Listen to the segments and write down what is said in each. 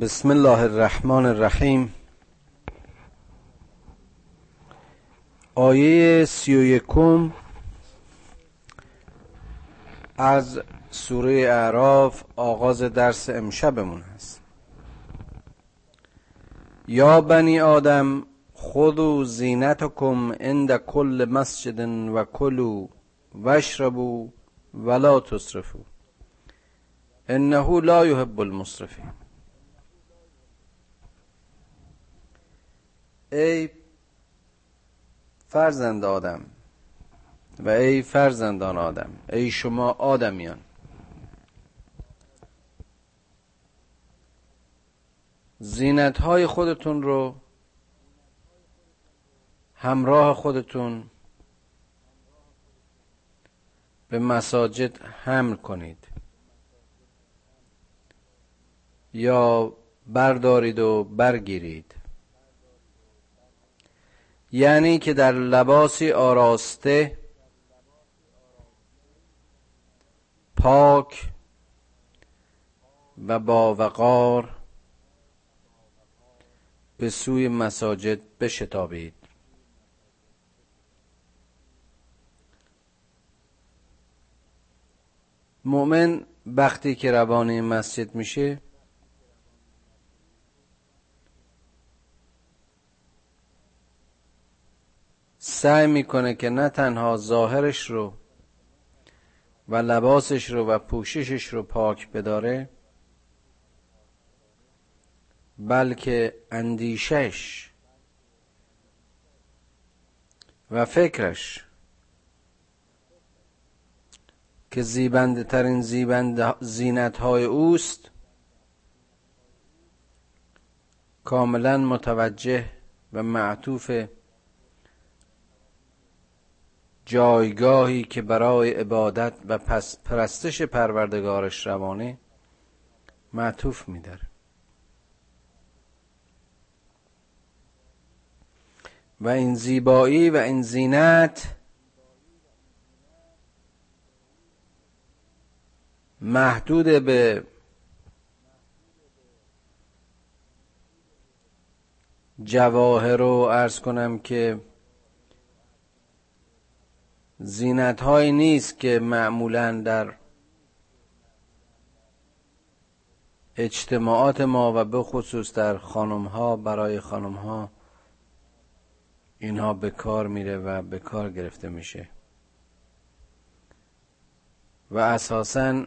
بسم الله الرحمن الرحیم. آیه سی و یکم از سوره اعراف آغاز درس امشبمون هست یا بنی آدم خذوا زینتکم عند کل مسجد و کلوا واشربوا ولا تسرفوا. انه لا یحب المسرفین. ای فرزند آدم و ای فرزندان آدم ای شما آدمیان. زینت های خودتون رو همراه خودتون به مساجد حمل کنید. یا بردارید و برگیرید. یعنی که در لباسی آراسته پاک و با وقار به سوی مساجد بشتابید. مؤمن وقتی که روانه مسجد میشه سعی می‌کنه که نه تنها ظاهرش رو و لباسش رو و پوششش رو پاک بداره بلکه اندیشش و فکرش که زیبنده ترین زیبند زینت های اوست کاملا متوجه و معطوف جایگاهی که برای عبادت و پس پرستش پروردگارش روانه معطوف میداره. و این زیبایی و این زینت محدود به جواهر رو ارز کنم که زینت هایی نیست که معمولا در اجتماعات ما و به خصوص در خانم ها برای خانم ها اینها به کار میره و به کار گرفته میشه. و اساسا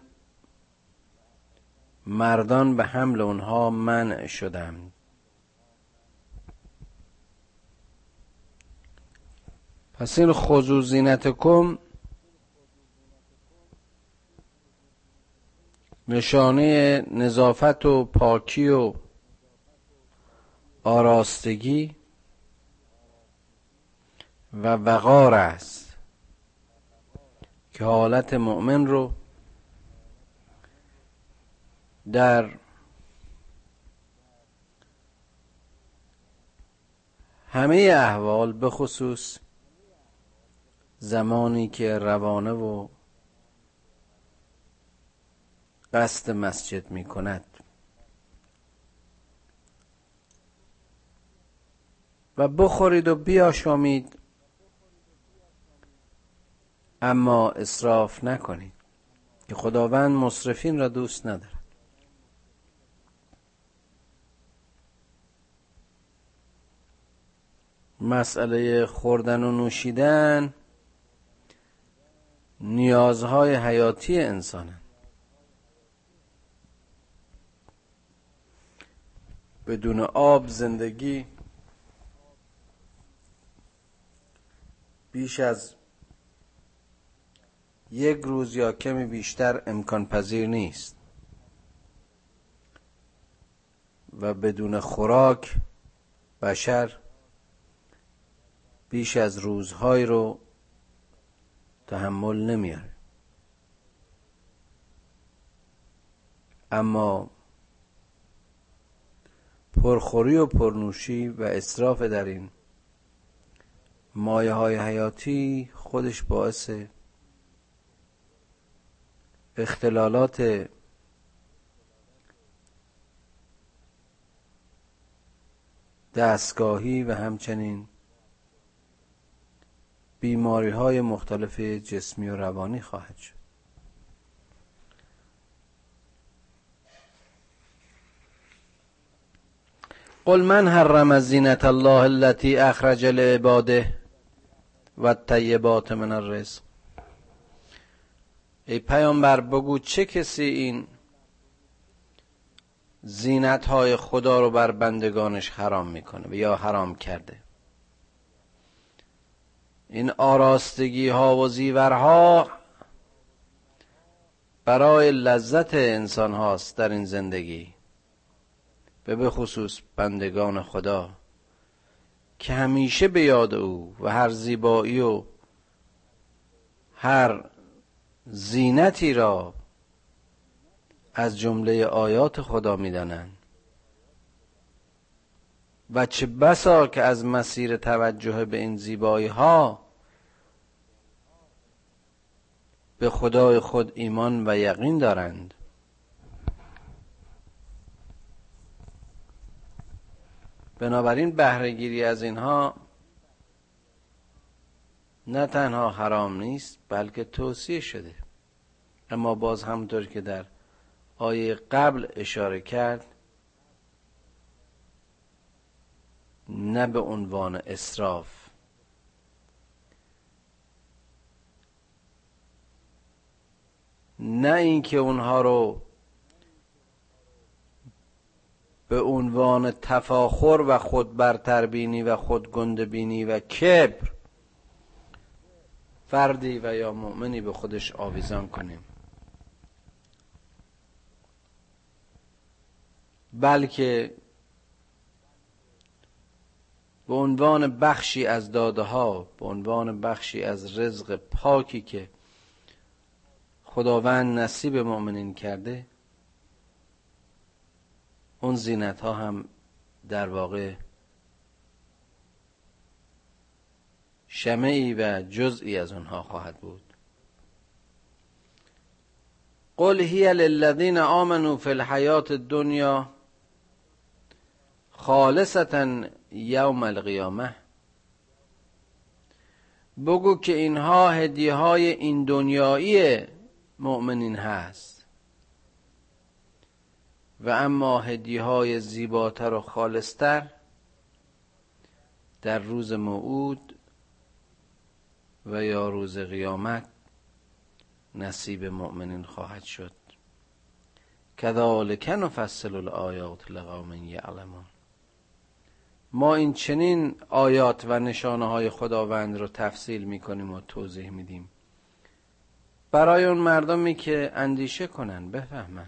مردان به حمل اونها منع شدند. پس این خضو زینتکم نشانه نظافت و پاکی و آراستگی و وقار است که حالت مؤمن رو در همه احوال به خصوص زمانی که روانه و قصد مسجد می کند. و بخورید و بیاشامید اما اصراف نکنید که خداوند مصرفین را دوست ندارد. مسئله خوردن و نوشیدن نیازهای حیاتی انسانه بدون آب زندگی بیش از یک روز یا کمی بیشتر امکان پذیر نیست. و بدون خوراک بشر بیش از روزهای رو تحمل نمیاره. اما پرخوری و پرنوشی و اصراف در این مایه های حیاتی خودش باعث اختلالات دستگاهی و همچنین بیماری های مختلف جسمی و روانی خواهد شد. قل من حرم زینت الله التي اخرج لعباده و الطیبات من الرزق. ای پیامبر بگو چه کسی این زینت های خدا رو بر بندگانش حرام می‌کنه یا حرام کرده؟ این آراستگی ها و زیورها برای لذت انسان هاست در این زندگی. به بخصوص بندگان خدا که همیشه به یاد او و هر زیبایی و هر زینتی را از جمله آیات خدا می‌دانند. و چه بسا که از مسیر توجه به این زیبایی ها به خدای خود ایمان و یقین دارند. بنابراین بهرهگیری از اینها نه تنها حرام نیست بلکه توصیه شده. اما باز همونطور که در آیه قبل اشاره کرد نه به عنوان اصراف نه اینکه اونها رو به عنوان تفاخر و خود برتربینی و خود گندبینی و کبر فردی و یا مؤمنی به خودش آویزان کنیم. بلکه به عنوان بخشی از داده ها به عنوان بخشی از رزق پاکی که خداوند نصیب مؤمنین کرده اون زینت ها هم در واقع شمعی و جزئی از اونها خواهد بود. قل هی للذین آمنوا فی الحیات الدنیا خالصتا یوم القیامه. بگو که اینها هدیه های این دنیایی مؤمنین هست. و اما هدیه های زیباتر و خالصتر در روز موعود و یا روز قیامت نصیب مؤمنین خواهد شد. کذالک نفصل الآیات لقوم یعلمون. ما این چنین آیات و نشانه های خداوند رو تفصیل می‌کنیم و توضیح میدیم. برای اون مردمی که اندیشه کنن بفهمن.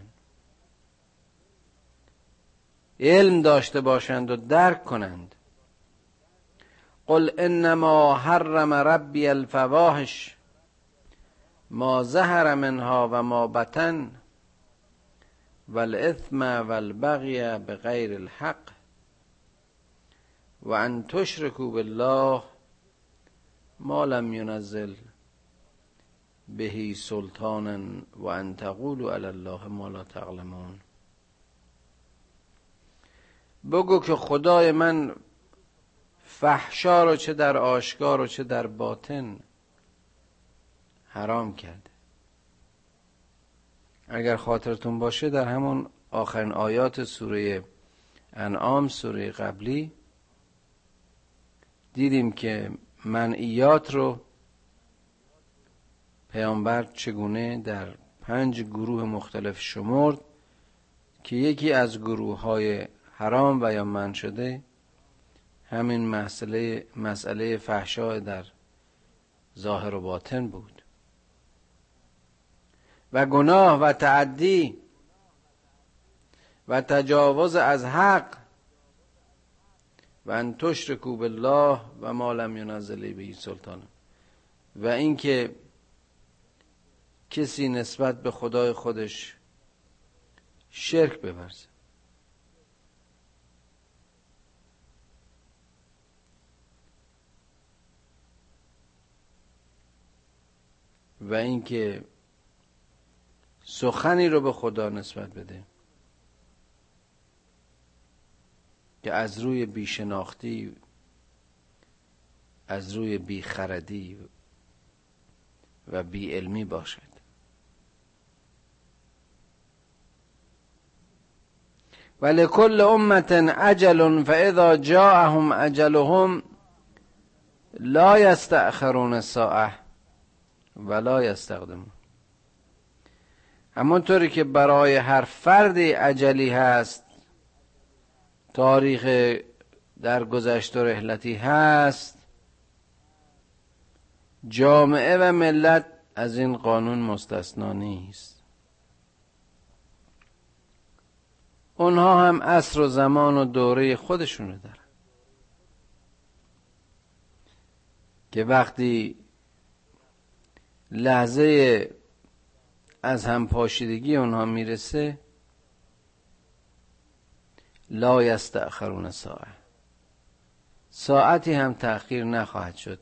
علم داشته باشند و درک کنند. قل انما حرم ربی الفواحش. ما زهر منها و ما بطن. والاثم والبغی بغیر الحق. و ان تشرکو بالله ما لم ینزل بهی سلطانا و ان تقولوا علی الله ما لا تعلمون. بگو که خدای من فحشا رو چه در آشکار و چه در باطن حرام کرده. اگر خاطرتون باشه در همون آخرین آیات سوره انعام سوره قبلی دیدیم که منعیات رو پیامبر چگونه در پنج گروه مختلف شمرد که یکی از گروه های حرام و یا من شده همین مسئله مسئله فحشا در ظاهر و باطن بود. و گناه و تعدی و تجاوز از حق و ان تشرکو بالله و ما لم به سلطان. و اینکه کسی نسبت به خدای خودش شرک بورزه. و اینکه سخنی رو به خدا نسبت بده. که از روی بیشناختی از روی بیخردی و بی علمی باشد ولکل امت عجل فاذا جاءهم اجلهم لا یستأخرون ساعه ولا یستقدمون. همونطوری که برای هر فردی عجلی هست تاریخ در گذشت و رحلتی هست. جامعه و ملت از این قانون مستثنا نیست. اونها هم عصر و زمان و دوره خودشونو دارن. که وقتی لحظه از هم پاشیدگی اونها می‌رسه لا یستأخرون ساعه. ساعتی هم تأخیر نخواهد شد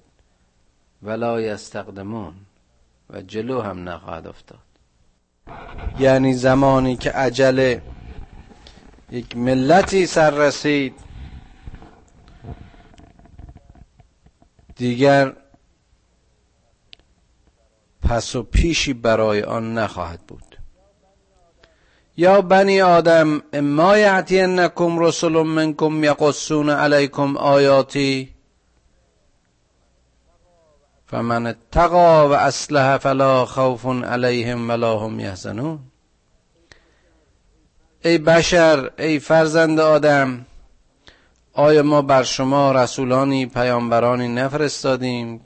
ولا یستقدمون و جلو هم نخواهد افتاد. یعنی زمانی که عجله یک ملتی سر رسید دیگر پس و پیشی برای آن نخواهد بود. یا بنی آدم اما یعتینکم رسل منکم یقصون علیکم آیاتی. فمن اتقا و اصلح فلا خوف علیهم ولا هم یحزنون. ای بشر ای فرزند آدم آیا ما بر شما رسولانی پیامبرانی نفرستادیم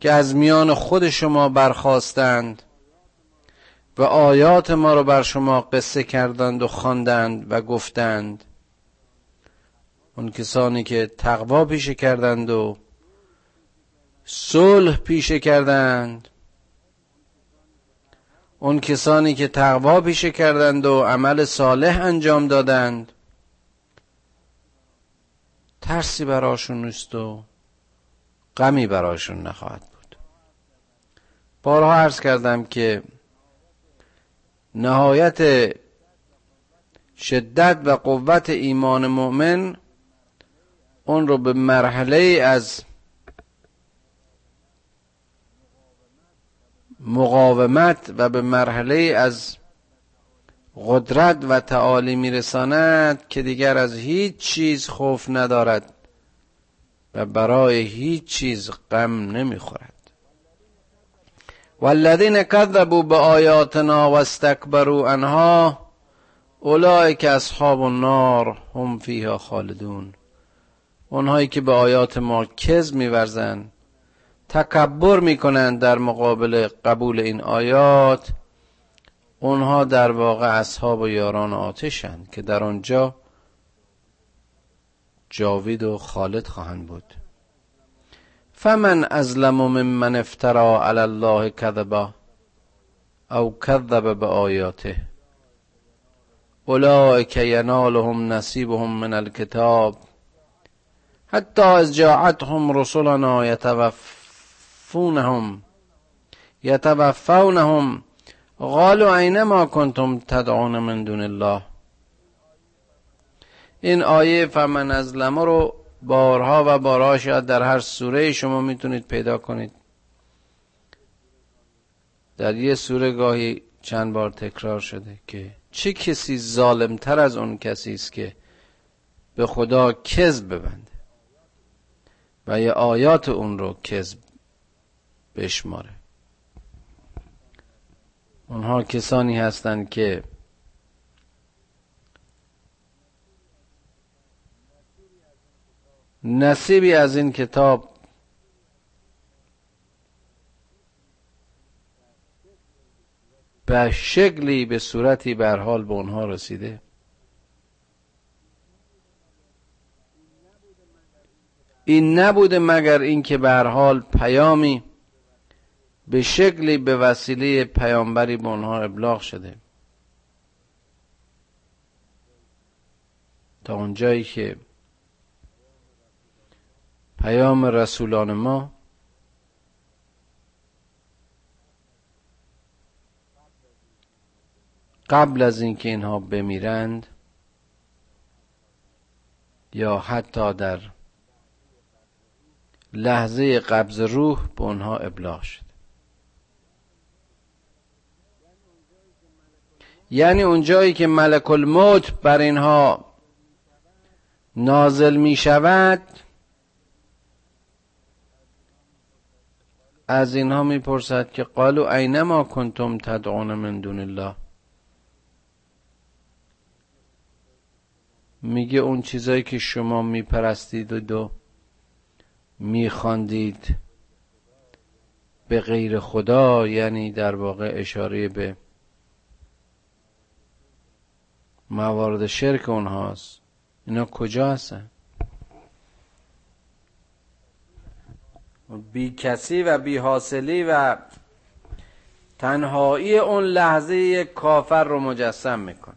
که از میان خود شما برخواستند و آیات ما را بر شما قصه کردند و خواندند و گفتند. اون کسانی که تقوا پیشه کردند و صلح پیشه کردند. اون کسانی که تقوا پیشه کردند و عمل صالح انجام دادند. ترسی براشون نیست و غمی براشون نخواهد بود. بارها عرض کردم که نهایت شدت و قوت ایمان مؤمن اون رو به مرحله از مقاومت و به مرحله از قدرت و تعالی میرساند که دیگر از هیچ چیز خوف ندارد و برای هیچ چیز غم نمی‌خورد. والذین کذبوا بآیاتنا واستكبروا عنها اولئک اصحاب النار هم فیها خالدون. اونهایی که به آیات ما کذب میورزند تکبر می‌کنند در مقابل قبول این آیات اونها در واقع اصحاب و یاران آتشند که در آنجا جاوید و خالد خواهند بود. فمن ازلم ممن افترا علی الله کذبا او کذب به آیاته اولئک ینالهم نصیبهم من الكتاب. حتی از جاعتهم رسلنا یتوفونهم یتوفونهم قالوا عین ما کنتم تدعون من دون الله؟ این آیه فمن از رو بارها و بارها شاید در هر سوره شما می‌تونید پیدا کنید. در یه سوره گاهی چند بار تکرار شده که چه کسی ظالمتر از اون کسی است که به خدا کذب ببنده و یه آیات اون رو کذب بشماره. اونها کسانی هستند که نصیبی از این کتاب به شکلی به صورتی به حال به اونها رسیده. این نبوده مگر اینکه به حال پیامی به شکلی به وسیله پیامبری به اونها ابلاغ شده. تا اونجایی که پیام رسولان ما. قبل از اینکه اینها بمیرند یا حتی در لحظه قبض روح به اونها ابلاغ شد. یعنی اونجایی که ملک الموت بر اینها نازل می شود از اینها می‌پرسد که قالو اینما کنتم تدعون من دون الله. میگه اون چیزایی که شما میپرستید و میخواندید به غیر خدا یعنی در واقع اشاره به موارد شرک اونهاست. اینا کجا هستن؟ بی کسی و بی حاصلی و تنهایی اون لحظه کافر رو مجسم می‌کنه.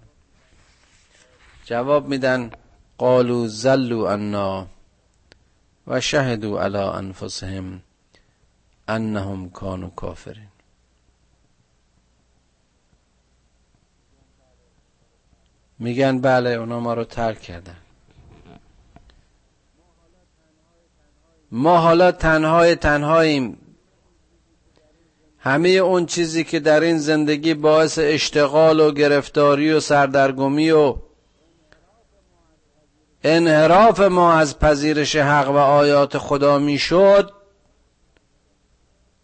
جواب میدن قالو زلو انا و شهدو علی انفسهم انهم کانو کافرین. میگن بله اونا ما رو ترک کردن. ما حالا تنهای تنهاییم. همه اون چیزی که در این زندگی باعث اشتغال و گرفتاری و سردرگمی و انحراف ما از پذیرش حق و آیات خدا می‌شد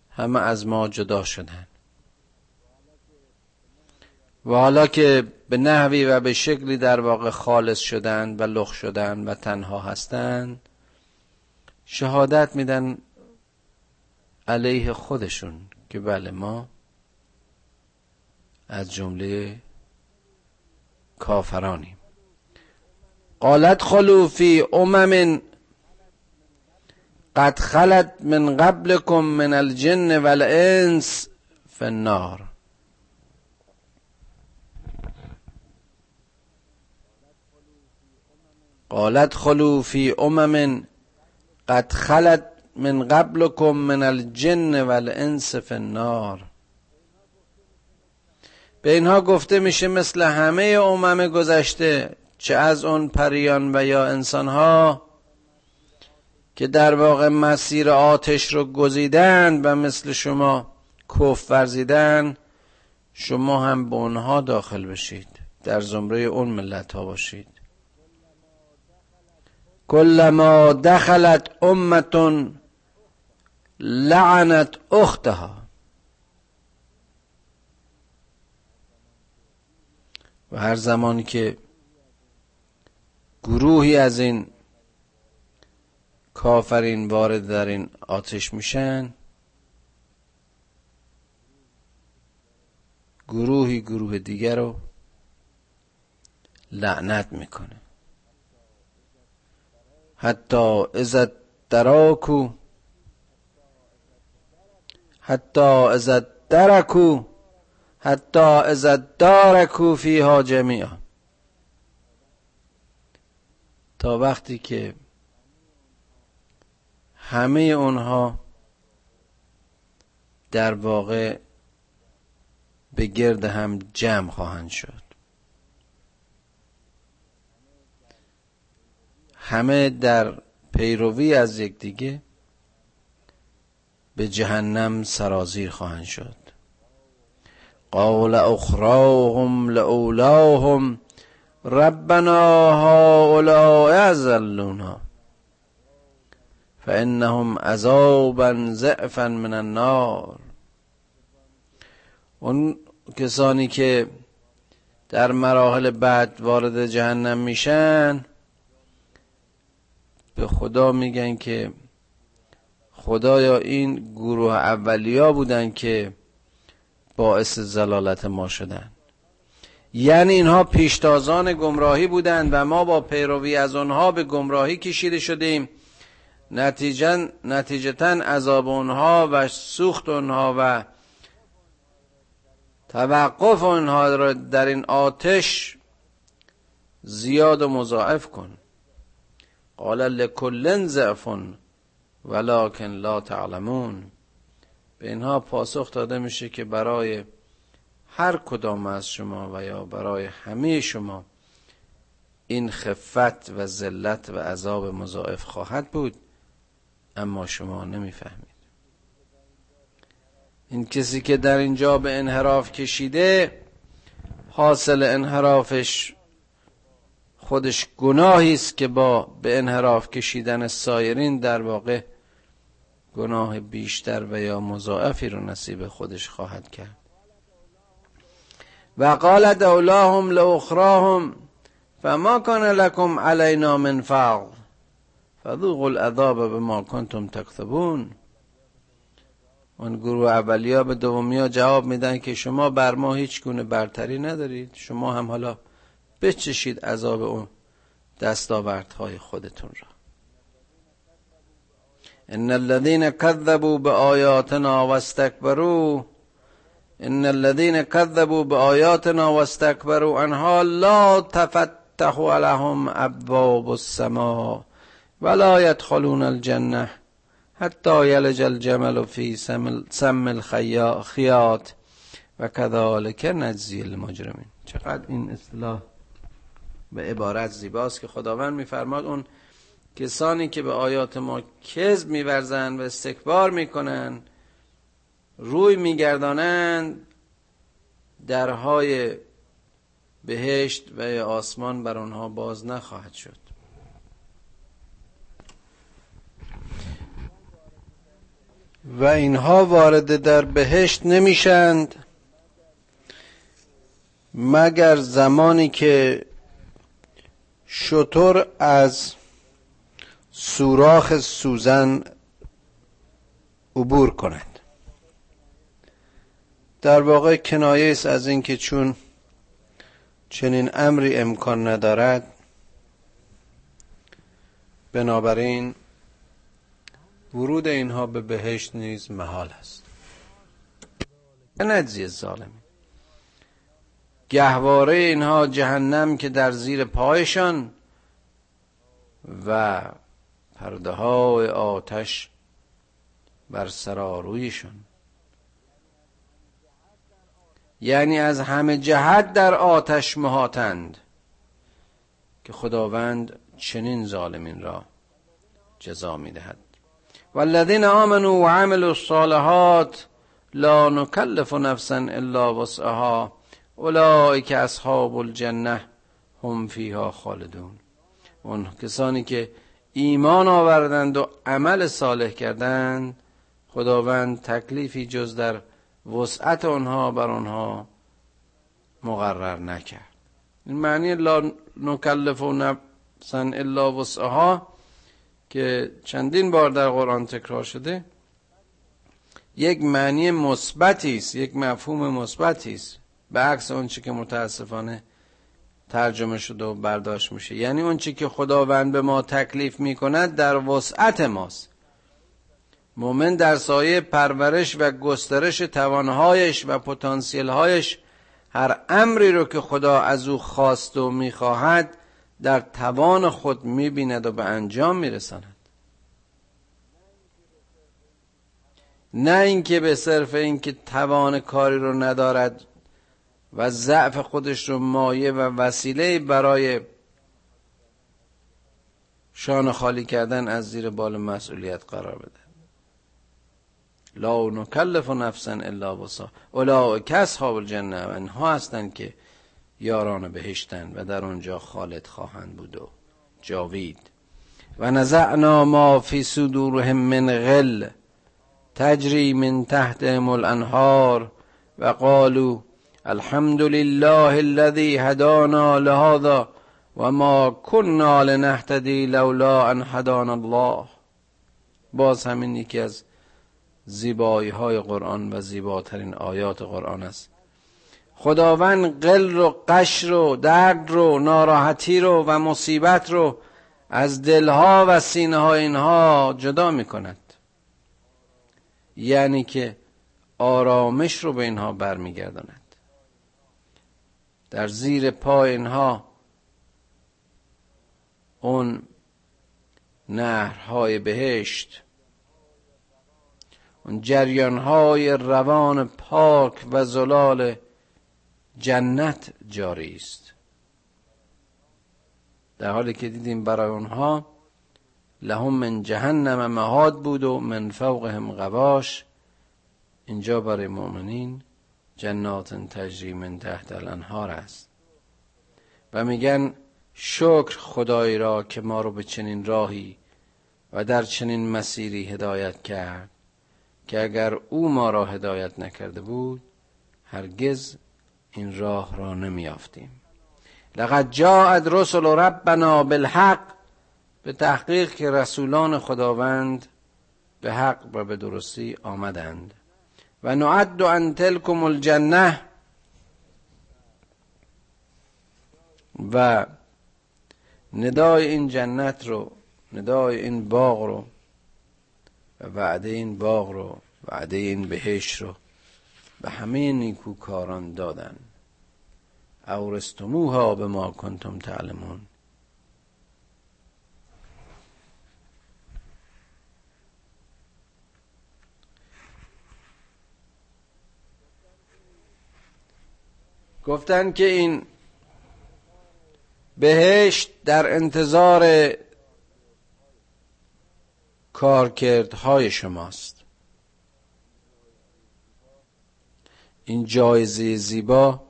همه از ما جدا شدن. و حالا که به نحوی و به شکلی در واقع خالص شدن و لخ شدن و تنها هستند شهادت میدن علیه خودشون که بله ما از جمله کافرانیم. قالت خلو فی امم قد خلت من قبلكم من الجن والانس فی النار. قالت خلو فی امم قد خلت من قبلكم من الجن والانس فی النار. به اینها گفته میشه مثل همه امم گذشته چه از اون پریان و یا انسانها که در واقع مسیر آتش رو گزیدن و مثل شما کف ورزیدن شما هم به اونها داخل بشید در زمره اون ملت ها باشید. كلما دخلت امة لعنت اختها. و هر زمانی که گروهی از این کافرین وارد در این آتش میشن گروهی گروه دیگر رو لعنت می‌کنه. حتی ازت دراکو حتی ازت درکو حتی ازت دارکو فیها جمیعا. تا وقتی که همه اونها در واقع به گرد هم جمع خواهند شد. همه در پیروی از یکدیگه به جهنم سرازیر خواهند شد. قال اخراهم لاولاهم ربنا هؤلاء ازلونا فانهم عذابا ضعفا من النار. اون کسانی که در مراحل بعد وارد جهنم میشن به خدا میگن که خدایا این گروه اولیا بودن که باعث زلالت ما شدن. یعنی اینها پیشتازان گمراهی بودند و ما با پیروی از آنها به گمراهی کشیده شدیم. نتیجه نتیجتا عذاب آنها و سوخت آنها و توقف آنها را در این آتش زیاد و مضاعف کن. قال لکل ضعف ولکن لا تعلمون. به اینها پاسخ داده میشه که برای هر کدام از شما و یا برای همه شما این خفت و ذلت و عذاب مضاعف خواهد بود اما شما نمی‌فهمید. این کسی که در اینجا به انحراف کشیده حاصل انحرافش خودش گناهی است که با به انحراف کشیدن سایرین در واقع گناه بیشتر و یا مضاعفی رو نصیب خودش خواهد کرد. و قال دولاهم لاخراهم فما کان لكم علینا من فضل فذوقوا العذاب بما کنتم تکذبون. اون گروه اولیا به دومیا جواب میدن که شما بر ما هیچ گونه برتری ندارید. شما هم حالا بچشید عذاب اون دستاوردهای خودتون را. ان الذين كذبوا بآياتنا واستكبروا ان الذين كذبوا بآياتنا واستكبروا عنها لا تفتح لهم ابواب السماء ولا يدخلون الجنه حتی یلج الجمل فی سم الخیاط و کذالک نجزی المجرمین. چقدر این اصطلاح به عبارت زیباست که خداوند میفرماد اون کسانی که به آیات ما کذب میورزند و استکبار می‌کنند روی میگردانند درهای بهشت و آسمان بر آنها باز نخواهد شد. و اینها وارد در بهشت نمیشند مگر زمانی که شطور از سوراخ سوزن عبور کند در واقع کنایه است از اینکه چون چنین امری امکان ندارد بنابراین ورود اینها به بهشت نیز محال است. نجزی ظالمی گهواره اینها جهنم که در زیر پایشان و پرده های آتش بر سرارویشان یعنی از همه جهت در آتش مهاتند که خداوند چنین ظالمین را جزا می‌دهد. والذین آمنوا وعملوا الصالحات لا نکلف نفسا الا وسعها. اولئک اصحاب الجنه هم فیها خالدون. اون کسانی که ایمان آوردند و عمل صالح کردند خداوند تکلیفی جز در وسعت آنها بر آنها مقرر نکرد. این معنی لا نکلف نفسا الا وسعها که چندین بار در قرآن تکرار شده یک معنی مثبتی است یک مفهوم مثبتی است. به عکس اونچه که متاسفانه ترجمه شده و برداشت میشه. یعنی اونچه که خداوند به ما تکلیف می‌کند در وسعت ماست. مومن در سایه پرورش و گسترش توانهایش و پتانسیلهایش هر امری رو که خدا از او خواست و می‌خواهد در توان خود می‌بیند و به انجام میرساند. نه اینکه به صرف اینکه توان کاری رو ندارد و ضعف خودش رو مایه و وسیله برای شان خالی کردن از زیر بال مسئولیت قرار بده. لا نکلف نفسا الا وسع اولئک اصحاب الجنه و انها هستند که یاران بهشتن و در آنجا خالد خواهند بود و جاوید. و نزعنا ما فی صدورهم من غل تجری من تحتهم الانهار و قالوا الحمد لله الذي هدانا لهذا و ما كنا لنهتدي لولا ان هدانا الله. باز همین یکی از زیبایی های قرآن و زیباترین آیات قرآن است. خداوند قل رو قش رو درد رو ناراحتی رو و مصیبت رو از دلها و سینه ها اینها جدا می کند یعنی که آرامش رو به اینها برمیگرداند. در زیر پای اینها اون نهرهای بهشت اون جریانهای روان پاک و زلال جنت جاری است. در حالی که دیدیم برای اونها لهم من جهنم مهاد بود و من فوقهم غواش اینجا برای مؤمنین جنات تجری من تحت الانهار است. و میگن شکر خدای را که ما رو به چنین راهی و در چنین مسیری هدایت کرد که اگر او ما را هدایت نکرده بود هرگز این راه را نمیافتیم لقد جاءت رسل ربنا بالحق به تحقیق که رسولان خداوند به حق و به درستی آمدند. و نعد ان تلکم الجنه. و ندای این جنت رو ندای این باغ رو و وعده این باغ رو وعده این بهش رو به همه نیکوکاران دادن. اورستموها به ما کنتم تعلمون. گفتن که این بهشت در انتظار کارکردهای شماست. این جایزه زیبا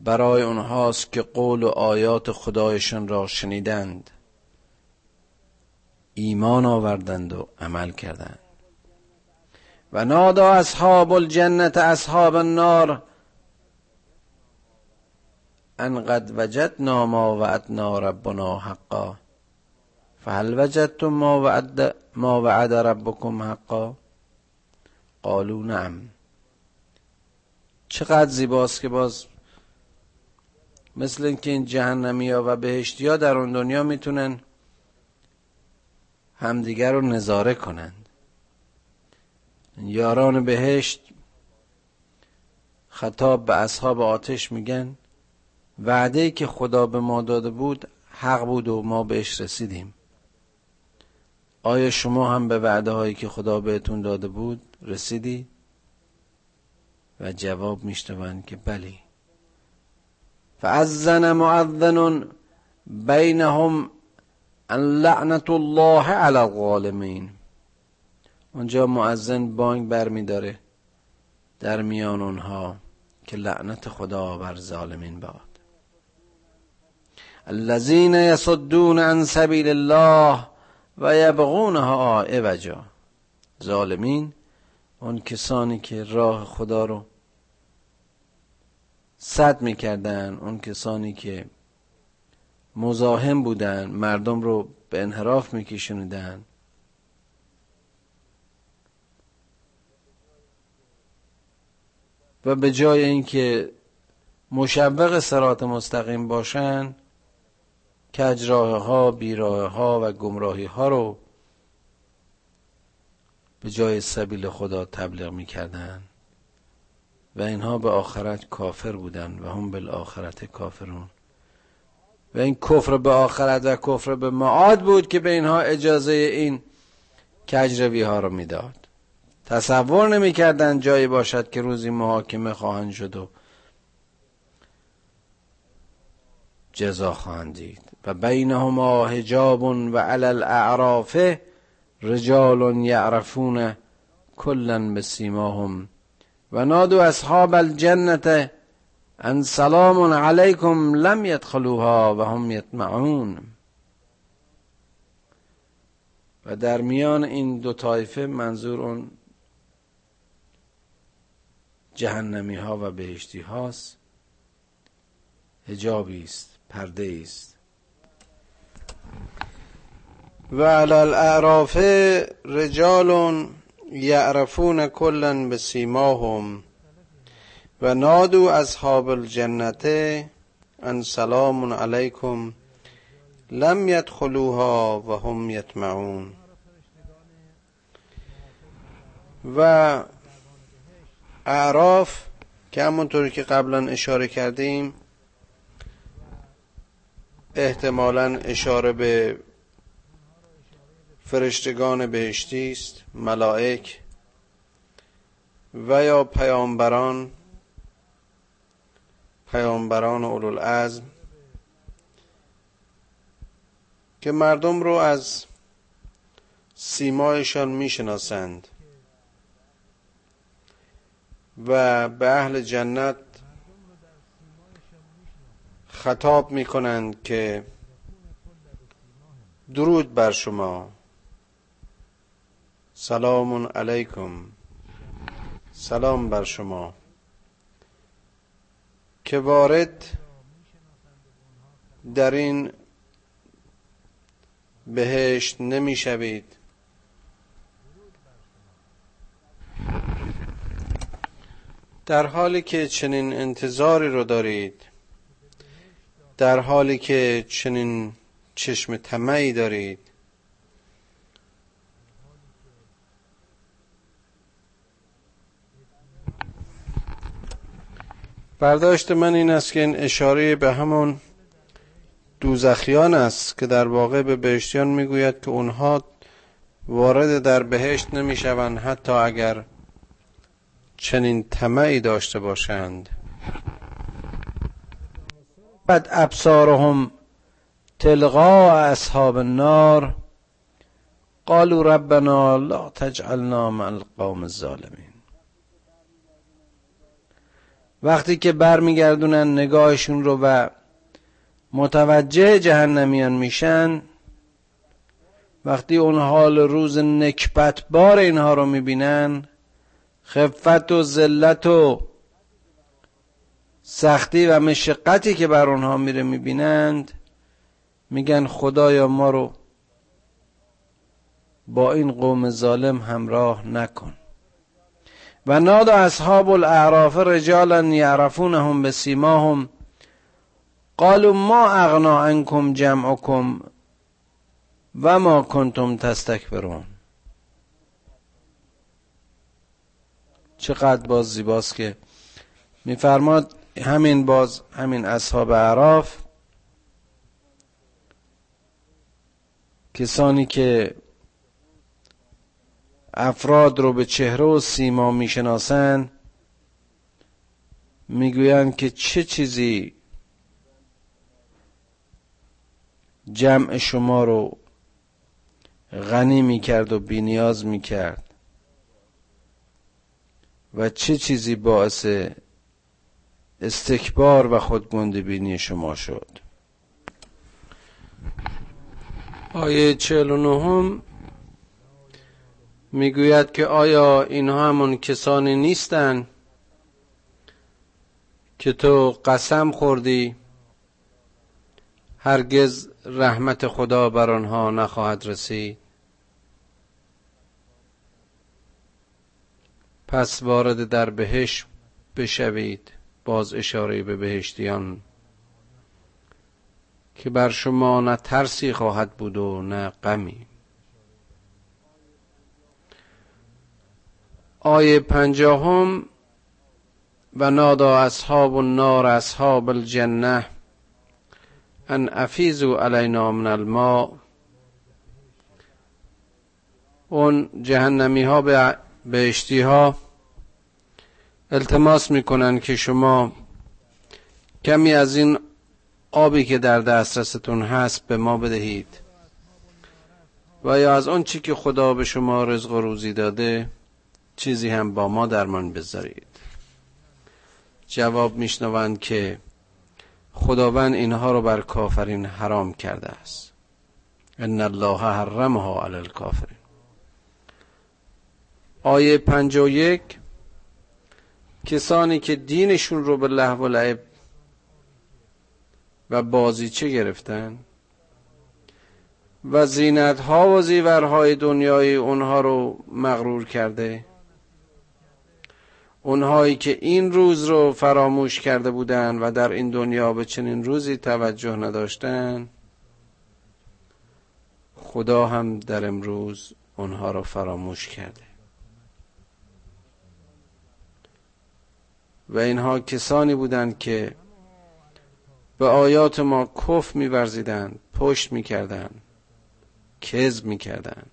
برای اونهاست که قول و آیات خدایشان را شنیدند ایمان آوردند و عمل کردند. و نادا اصحاب الجنت اصحاب النار ان قد وجدنا ما وعدنا ربنا حقا. فهل وجدتم ما وعد ما وعد ربكم حقا؟ قالوا نعم. چقدر زیباست که باز مثل اینکه این جهنمی ها و بهشتی ها در اون دنیا می‌تونن همدیگر رو نظاره کنند یاران بهشت خطاب به اصحاب آتش میگن وعده که خدا به ما داده بود حق بود و ما بهش رسیدیم. آیا شما هم به وعده هایی که خدا بهتون داده بود رسیدی؟ و جواب میشتوند که بلی فأذن معذن بینهم ان لعنت الله علی الظالمین اونجا معذن بانگ برمیداره در میان اونها که لعنت خدا بر ظالمین باد. الذين يصدون عن سبیل الله و یبغونها عوجا ظالمین اون کسانی که راه خدا رو صد می‌کردن اون کسانی که مزاحم بودن مردم رو به انحراف میکشوندن. و به جای اینکه مشوق سرات مستقیم باشن کجراه ها بیراه ها و گمراهی ها رو به جای سبیل خدا تبلیغ می‌کردن و اینها به آخرت کافر بودن و هم بالآخرت کافرون. و این کفر به آخرت و کفر به معاد بود که به اینها اجازه این کجروی ها رو می‌داد. تصور نمی‌کردند جایی باشد که روزی محاکمه خواهند شد و جزا خواهند دید. بینهما حجاب و علی الاعراف رجال یعرفون کلا به سیماهم و نادو اصحاب الجنت ان سلام علیکم لم یدخلوها و هم یطمعون. و در میان این دو طایفه منظور اون جهنمی ها و بهشتی هاست هجابی است پرده است. و علی الاعراف رجال یعرفون کلا به سیماهم و نادو اصحاب الجنت ان سلام علیکم لم یدخلوها و هم یطمعون. و اعراف که همونطوری که قبلا اشاره کردیم احتمالا اشاره به فرشتگان بهشتی است ملائک و یا پیامبران پیامبران اولوالعزم که مردم رو از سیمایشان می‌شناسند و به اهل جنت خطاب می کنند که درود بر شما. سلام علیکم. سلام بر شما. که وارد در این بهشت نمی‌شوید. در حالی که چنین انتظاری رو دارید در حالی که چنین چشم طمعی دارید برداشت من این است که این اشاره به همون دوزخیان است که در واقع به بهشتیان می‌گوید که اونها وارد در بهشت نمی‌شوند حتی اگر چنین طمعی داشته باشند. بعد ابصارهم تلقا اصحاب النار قالوا ربنا لا تجعلنا مع القوم الظالمین. وقتی که برمیگردونن نگاهشون رو و متوجه جهنمیان میشن وقتی اون حال روز نکبت بار اینها رو می‌بینن خفت و ذلت و سختی و مشقتی که بر اونها میره می‌بینند میگن خدایا ما رو با این قوم ظالم همراه نکن. و نادا اصحاب الاعراف رجالا یعرفونهم به سیماهم قالوا ما اغنا عنکم جمعکم و ما کنتم تستکبرون. چقدر باز زیباست که میفرماد همین باز همین اصحاب عراف کسانی که افراد رو به چهره و سیما می‌شناسن می‌گویند که چه چیزی جمع شما رو غنی می‌کرد و بینیاز می‌کرد و چه چیزی باعث استکبار و خودگنده بینی شما شد. آیه چهل و نهم می‌گوید که آیا اینها همون کسانی نیستند که تو قسم خوردی؟ هرگز رحمت خدا بر آنها نخواهد رسید. پس وارد در بهش بشوید. باز اشاره به بهشتیان که بر شما نه ترسی خواهد بود و نه غمی. آیه پنجاهم و نادا اصحاب النار اصحاب الجنه ان افیزو علینا من الماء. اون جهنمی ها به بهشتی ها التماس می‌کنن که شما کمی از این آبی که در دسترستون هست به ما بدهید و یا از آن چی که خدا به شما رزق و روزی داده چیزی هم با ما درمان بذارید. جواب میشنوند که خداوند اینها رو بر کافرین حرام کرده است. ان الله حرمها علی الکافرین. آیه یک کسانی که دینشون رو به لحو و لعب و بازیچه گرفتن و زینت ها و زیورهای دنیای اونها رو مغرور کرده اونهایی که این روز رو فراموش کرده بودن و در این دنیا به چنین روزی توجه نداشتن خدا هم در امروز اونها رو فراموش کرده. و اینها کسانی بودند که به آیات ما کف میورزیدند پشت می‌کردند کذب می‌کردند.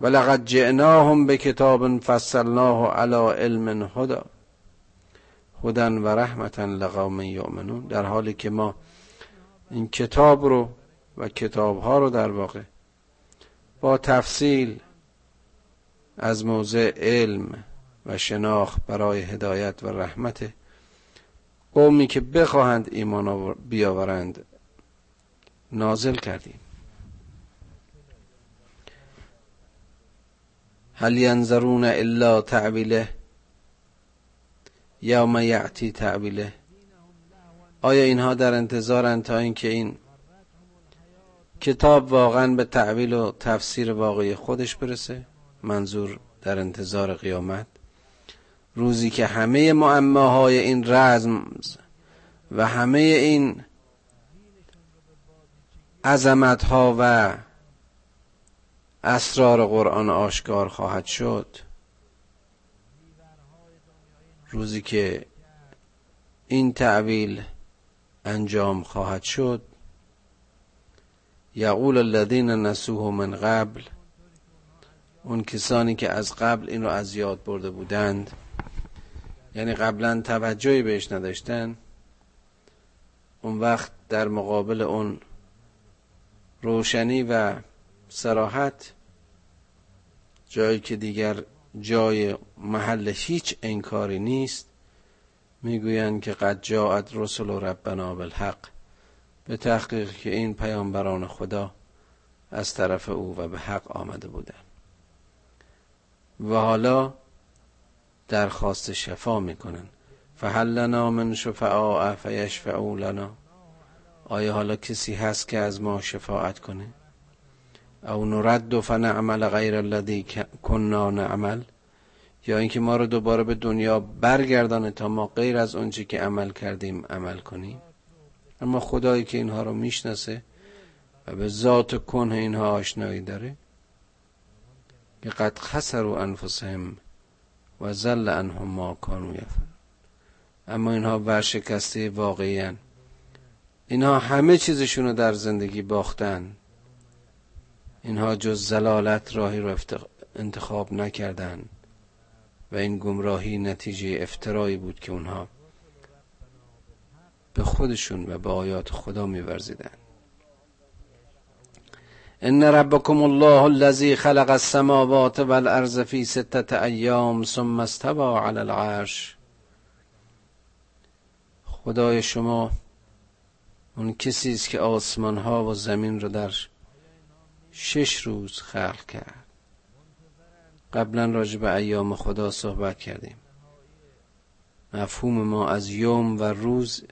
و لقد جئناهم به کتاب فصلناه علی علم هدا هدن و رحمتا لقوم یؤمنون. در حالی که ما این کتاب رو و کتاب ها رو در واقع با تفصیل از موضع علم و شناخت برای هدایت و رحمت قومی که بخواهند ایمان بیاورند. نازل کردیم. هل ینظرون الا تعبیله یوم یعتی تعبیله آیا اینها در انتظارند تا اینکه این کتاب واقعا به تعویل و تفسیر واقعی خودش برسه؟ منظور در انتظار قیامت. روزی که همه معماهای این رزم و همه این عظمت ها و اسرار قرآن آشکار خواهد شد روزی که این تعویل انجام خواهد شد. یقول الذین نسوه من قبل اون کسانی که از قبل این رو از یاد برده بودند یعنی قبلا توجهی بهش نداشتن اون وقت در مقابل اون روشنی و سراحت جایی که دیگر جای محل هیچ انکاری نیست می‌گویند که قد جاءت رسل ربنا بالحق به تحقیق که این پیامبران خدا از طرف او و به حق آمده بودند. و حالا درخواست شفا می‌کنن. فهل لنا من شفعاء فیشفعوا لنا. آیا حالا کسی هست که از ما شفاعت کنه؟ او نرد فنعمل غیر الذی کننا نعمل. یا اینکه ما رو دوباره به دنیا برگردانه تا ما غیر از اونچه که عمل کردیم عمل کنیم. اما خدایی که اینها رو می‌شناسه و به ذات کنه اینها آشنایی داره. که قد خسروا انفسهم. و زل عنهم ما کانوا اما اینها ورشکسته واقعی اینها همه چیزشون رو در زندگی باختن. اینها جز زلالت راهی رو انتخاب نکردن. و این گمراهی نتیجه افترایی بود که اونها به خودشون و به آیات خدا میورزیدن. ان ربکم الله الذی خلق السماوات والارض فی سته ایام ثم استوى علی العرش. خدای شما اون کسی است که آسمان ها و زمین رو در شش روز خلق کرد. قبلا راجع به ایام خدا صحبت کردیم. مفهوم ما از یوم و روز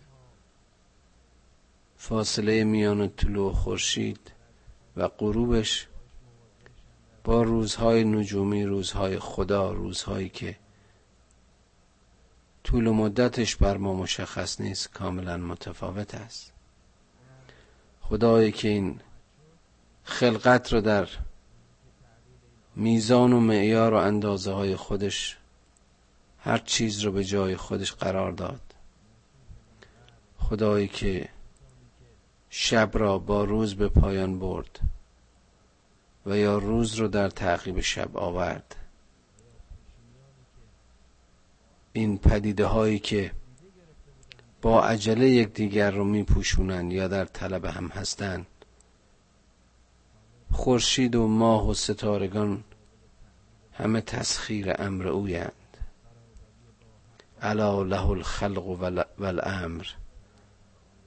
فاصله میان طلوع خورشید و غروبش با روزهای نجومی روزهای خدا روزهایی که طول و مدتش بر ما مشخص نیست کاملا متفاوت است. خدایی که این خلقت رو در میزان و معیار و اندازه های خودش هر چیز رو به جای خودش قرار داد. خدایی که شب را با روز به پایان برد و یا روز رو در تعقیب شب آورد. این پدیده هایی که با عجله یکدیگر رو میپوشونند یا در طلب هم هستند خورشید و ماه و ستارگان همه تسخیر امر اویند. الا له الخلق والامر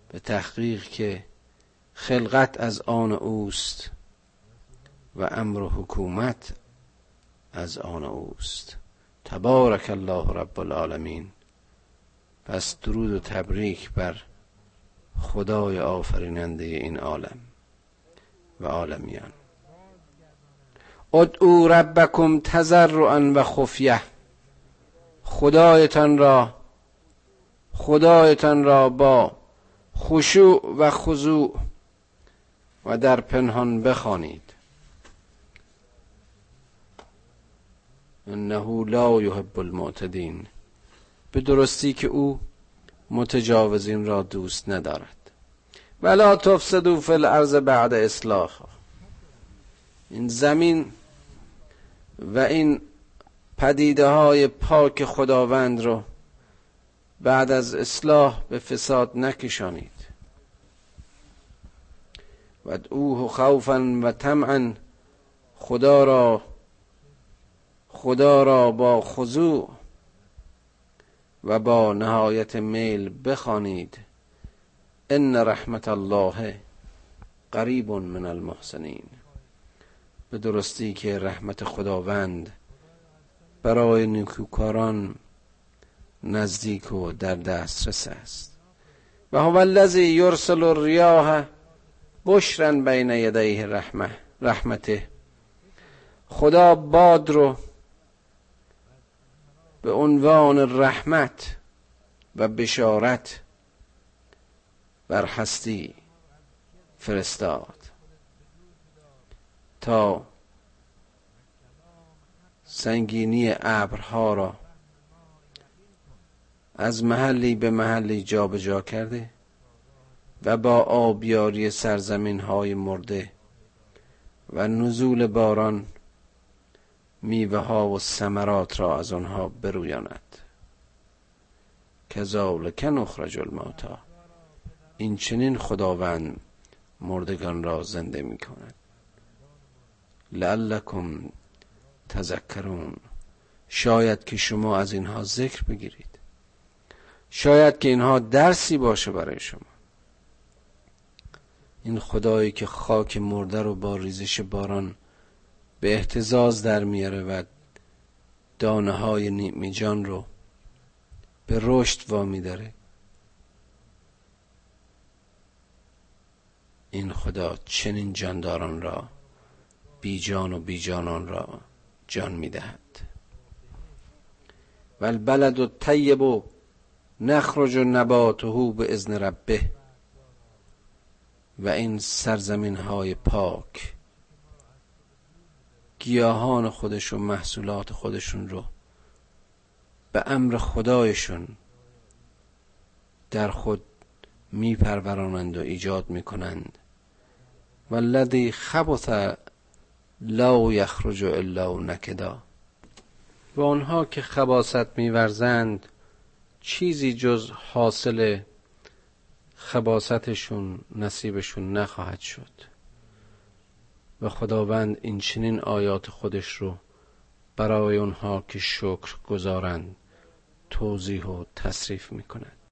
به تحقیق که خلقت از آن اوست و امر و حکومت از آن اوست. تبارک الله رب العالمین. پس درود و تبریک بر خدای آفریننده این عالم و عالمیان. ادعو ربکم تضرعا و خفیه. خدایتان را خدایتان را با خشوع و خضوع و در پنهان بخوانید. انه لا یحب المعتدین. به درستی که او متجاوزین را دوست ندارد. ولا تفسدوا فی الارض بعد اصلاح. این زمین و این پدیده های پاک خداوند رو بعد از اصلاح به فساد نکشانید. و ادعوه خوفا و طمعا خدا را خدا را با خضوع و با نهایت میل بخوانید. ان رحمت الله قریب من المحسنین. به درستی که رحمت خداوند برای نیکوکاران نزدیک و در دسترس است. و هو الذی یرسل الریاح بشرا بین یدیه رحمه رحمته. خدا باد رو به عنوان رحمت و بشارت بر هستی فرستاد. تا سنگینی ابرها را از محلی به محلی جابجا جا کرده و با آبیاری سرزمین های مرده و نزول باران میوه ها و ثمرات را از آنها برویاند. کذالک نخرج الموتا این چنین خداوند مردگان را زنده می کند لعلکم تذکرون. شاید که شما از اینها ذکر بگیرید. شاید که اینها درسی باشه برای شما. این خدایی که خاک مرده رو با ریزش باران به احتزاز در میاره و دانه های نیمی جان رو به رشد وامی داره. این خدا چنین جانداران را بی جان و بی جانان را جان می‌دهد. و البلد و طیب و نخرج و به ازن ربه. و این سرزمین های پاک. گیاهان خودش و محصولات خودشون رو به امر خدایشون در خود میپرورانند و ایجاد می‌کنند. والذی خبث لا یخرج الا نکدا. و آنها که خباست میورزند چیزی جز حاصل خباستشون نصیبشون نخواهد شد. و خداوند این چنین آیات خودش رو برای اونها که شکر گذارند توضیح و تصریف می‌کند.